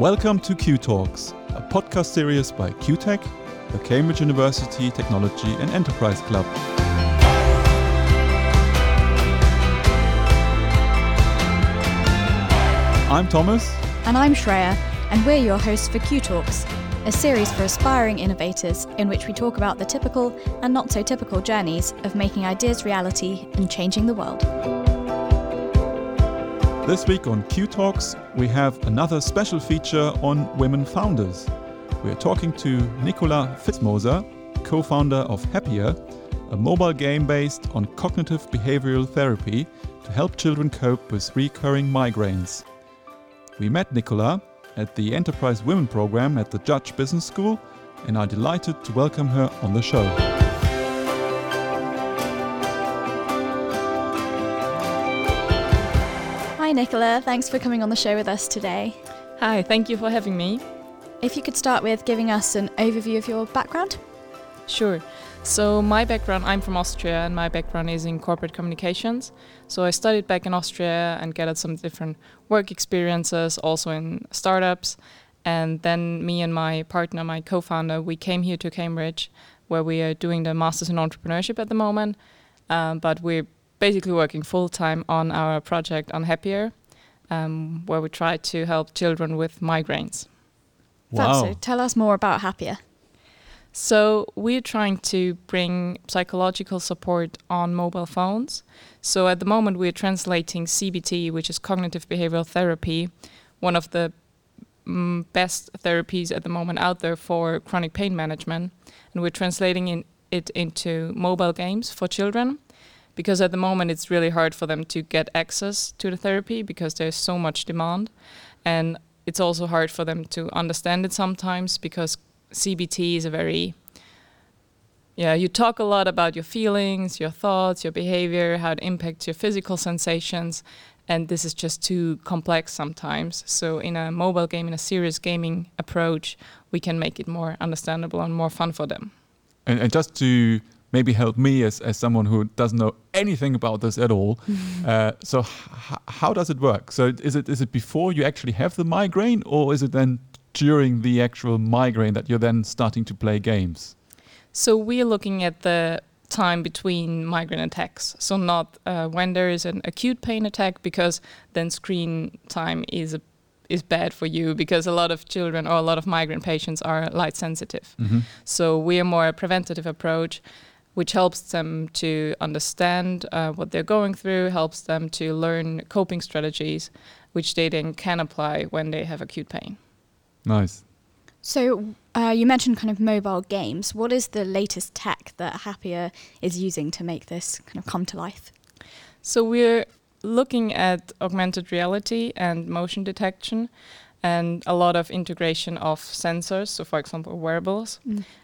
Welcome to CUTalks, a podcast series by CUTEC, the Cambridge University Technology and Enterprise Club. I'm Thomas. And I'm Shreya, and we're your hosts for CUTalks, a series for aspiring innovators in which we talk about the typical and not so typical journeys of making ideas reality and changing the world. This week on CUTalks, we have another special feature on women founders. We are talking to Nicola Filzmoser, co founder of Happyr, a mobile game based on cognitive behavioral therapy to help children cope with recurring migraines. We met Nicola at the Enterprise Women program at the Judge Business School and are delighted to welcome her on the show. Hi, Nicola. Thanks for coming on the show with us today. Hi, thank you for having me. If you could start with giving us an overview of your background. Sure. So, my background, I'm from Austria, and my background is in corporate communications. So, I studied back in Austria and gathered some different work experiences, also in startups. And then, me and my partner, my co founder, we came here to Cambridge, where we are doing the Masters in Entrepreneurship at the moment. Um, but we're basically working full time on our project on Happyr, um, where we try to help children with migraines. Wow. So tell us more about Happyr. So we're trying to bring psychological support on mobile phones. So at the moment we're translating CBT, which is cognitive behavioral therapy, one of the mm, best therapies at the moment out there for chronic pain management, and we're translating in, it into mobile games for children because at the moment it's really hard for them to get access to the therapy because there's so much demand and it's also hard for them to understand it sometimes because CBT is a very yeah, you talk a lot about your feelings, your thoughts, your behavior, how it impacts your physical sensations, and this is just too complex sometimes. So, in a mobile game, in a serious gaming approach, we can make it more understandable and more fun for them. And, and just to maybe help me as, as someone who doesn't know anything about this at all. uh, so h- how does it work? So is it is it before you actually have the migraine, or is it then during the actual migraine that you're then starting to play games? So we're looking at the time between migraine attacks. So not uh, when there is an acute pain attack, because then screen time is a, is bad for you because a lot of children or a lot of migraine patients are light sensitive. So we are more a preventative approach, which helps them to understand uh, what they're going through, helps them to learn coping strategies, which they then can apply when they have acute pain. Nice. So uh, you mentioned kind of mobile games. What is the latest tech that Happyr is using to make this kind of come to life? So we're looking at augmented reality and motion detection and a lot of integration of sensors, so for example wearables.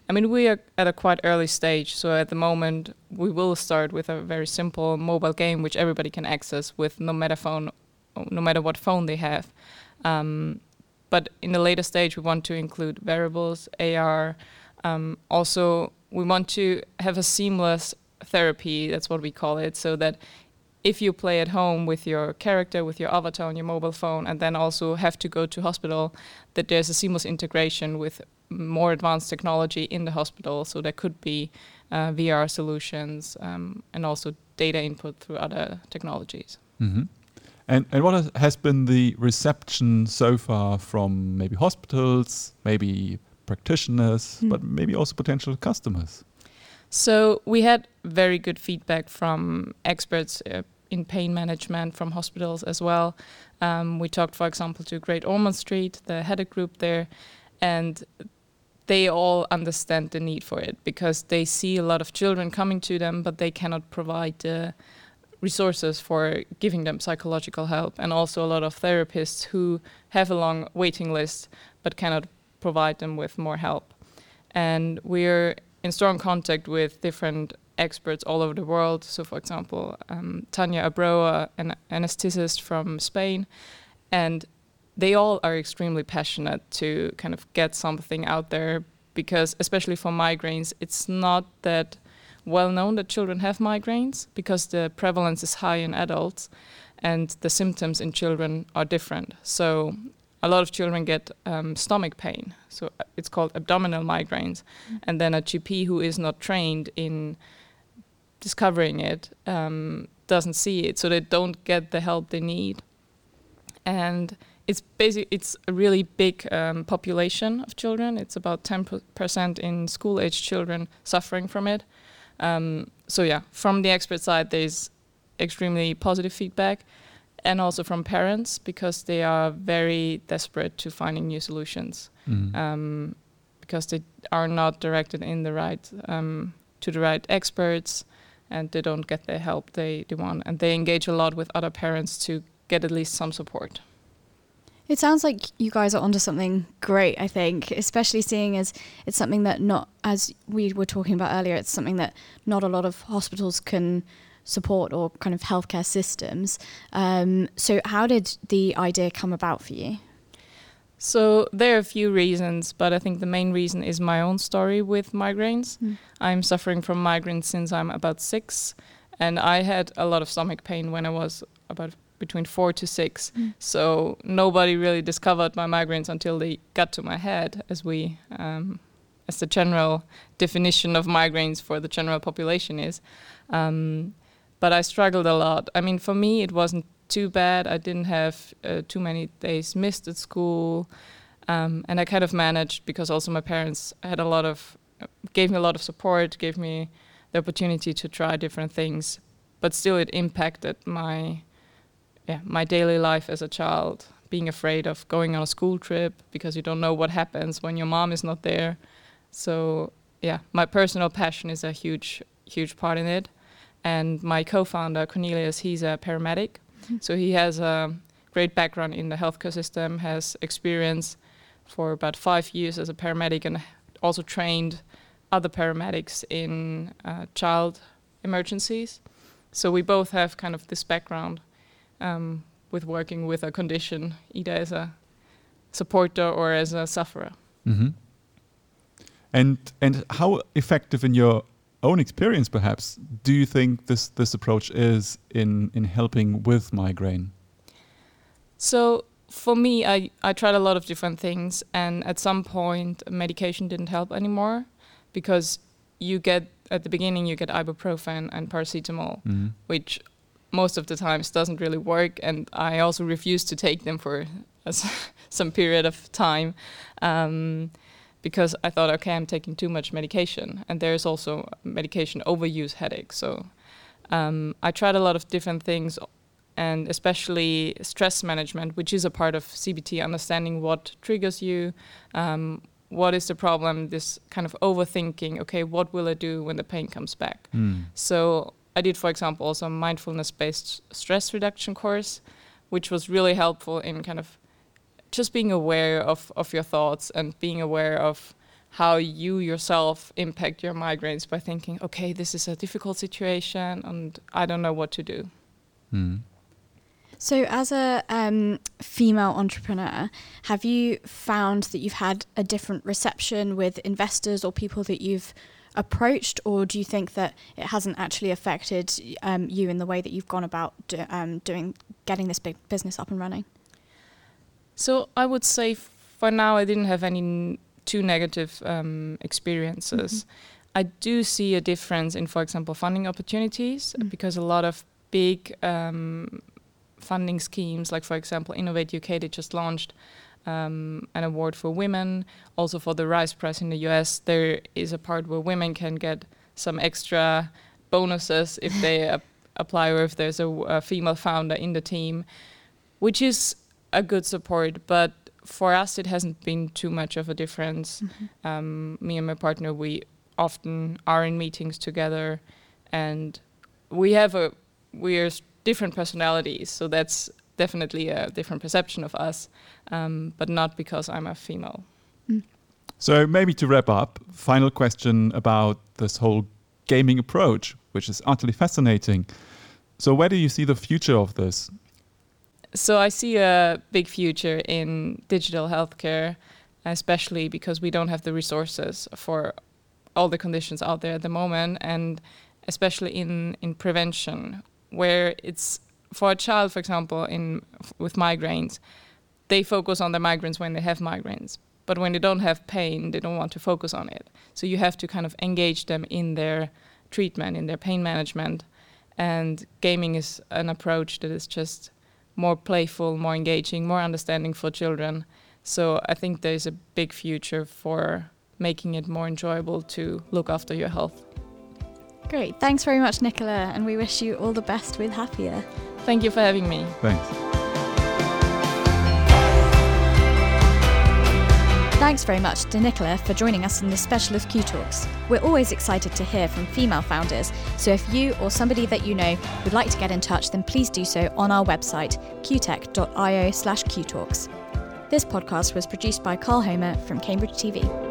I mean we are at a quite early stage, so at the moment we will start with a very simple mobile game which everybody can access with no matter phone no matter what phone they have. Um, but in the later stage we want to include wearables, AR, um, also we want to have a seamless therapy, that's what we call it, so that if you play at home with your character, with your avatar on your mobile phone, and then also have to go to hospital, that there's a seamless integration with more advanced technology in the hospital. So there could be uh, VR solutions um, and also data input through other technologies. hmm And and what has, been the reception so far from maybe hospitals, maybe practitioners, Hmm. but maybe also potential customers? So we had very good feedback from experts uh, in pain management from hospitals as well. Um, we talked, for example, to Great Ormond Street, the headache group there, and they all understand the need for it because they see a lot of children coming to them, but they cannot provide the resources for giving them psychological help, and also a lot of therapists who have a long waiting list but cannot provide them with more help. And we're in strong contact with different experts all over the world. So, for example, um, Tanya Abroa, an anesthetist from Spain, and they all are extremely passionate to kind of get something out there because, especially for migraines, it's not that well known that children have migraines because the prevalence is high in adults and the symptoms in children are different. So, a lot of children get um, stomach pain, so uh, it's called abdominal migraines, mm. and then a GP who is not trained in discovering it um, doesn't see it, so they don't get the help they need, and it's basic. It's a really big um, population of children. It's about ten percent in school-age children suffering from it. Um, so yeah, from the expert side, there's extremely positive feedback and also from parents because they are very desperate to finding new solutions mm. um, because they are not directed in the right um, to the right experts and they don't get the help they, they want and they engage a lot with other parents to get at least some support it sounds like you guys are onto something great, I think, especially seeing as it's something that not, as we were talking about earlier, it's something that not a lot of hospitals can support or kind of healthcare systems. Um, so, how did the idea come about for you? So, there are a few reasons, but I think the main reason is my own story with migraines. Mm. I'm suffering from migraines since I'm about six, and I had a lot of stomach pain when I was about between four to six. Mm. So, nobody really discovered my migraines until they got to my head, as we. Um, as the general definition of migraines for the general population is. Um, but I struggled a lot. I mean, for me, it wasn't too bad. I didn't have uh, too many days missed at school, um, and I kind of managed because also my parents had a lot of gave me a lot of support, gave me the opportunity to try different things. But still, it impacted my yeah my daily life as a child. Being afraid of going on a school trip because you don't know what happens when your mom is not there. So yeah, my personal passion is a huge huge part in it and my co-founder Cornelius, he's a paramedic. So he has a great background in the healthcare system, has experience for about five years as a paramedic, and also trained other paramedics in uh, child emergencies. So we both have kind of this background um, with working with a condition, either as a supporter or as a sufferer. Mm-hmm. And and how effective in your own experience, perhaps, do you think this this approach is in in helping with migraine? So for me, I I tried a lot of different things, and at some point, medication didn't help anymore because you get at the beginning you get ibuprofen and paracetamol, mm-hmm. which most of the times doesn't really work, and I also refused to take them for some period of time. Um, because I thought, okay, I'm taking too much medication, and there's also medication overuse headache. So um, I tried a lot of different things, and especially stress management, which is a part of CBT, understanding what triggers you, um, what is the problem, this kind of overthinking. Okay, what will I do when the pain comes back? Mm. So I did, for example, also a mindfulness-based stress reduction course, which was really helpful in kind of just being aware of, of your thoughts and being aware of how you yourself impact your migraines by thinking, okay, this is a difficult situation and I don't know what to do. Mm. So, as a um, female entrepreneur, have you found that you've had a different reception with investors or people that you've approached, or do you think that it hasn't actually affected um, you in the way that you've gone about do, um, doing getting this big business up and running? So I would say for now I didn't have any too negative um, experiences. Mm-hmm. I do see a difference in, for example, funding opportunities mm-hmm. because a lot of big um, funding schemes, like for example Innovate UK, they just launched um, an award for women. Also for the Rise Prize in the US, there is a part where women can get some extra bonuses if they apply or if there's a, a female founder in the team, which is a good support, but for us it hasn't been too much of a difference. Mm-hmm. Um, me and my partner, we often are in meetings together, and we have a we are different personalities, so that's definitely a different perception of us, um, but not because I'm a female. Mm. So maybe to wrap up, final question about this whole gaming approach, which is utterly fascinating. So where do you see the future of this? So I see a big future in digital healthcare, especially because we don't have the resources for all the conditions out there at the moment, and especially in in prevention, where it's for a child, for example, in with migraines, they focus on the migraines when they have migraines. But when they don't have pain, they don't want to focus on it. So you have to kind of engage them in their treatment, in their pain management. And gaming is an approach that is just more playful, more engaging, more understanding for children. So I think there's a big future for making it more enjoyable to look after your health. Great. Thanks very much, Nicola, and we wish you all the best with Happyr. Thank you for having me. Thanks. Thanks very much to Nicola for joining us in this special of CUTalks. We're always excited to hear from female founders, so if you or somebody that you know would like to get in touch, then please do so on our website, qtech.io slash qtalks. This podcast was produced by Carl Homer from Cambridge TV.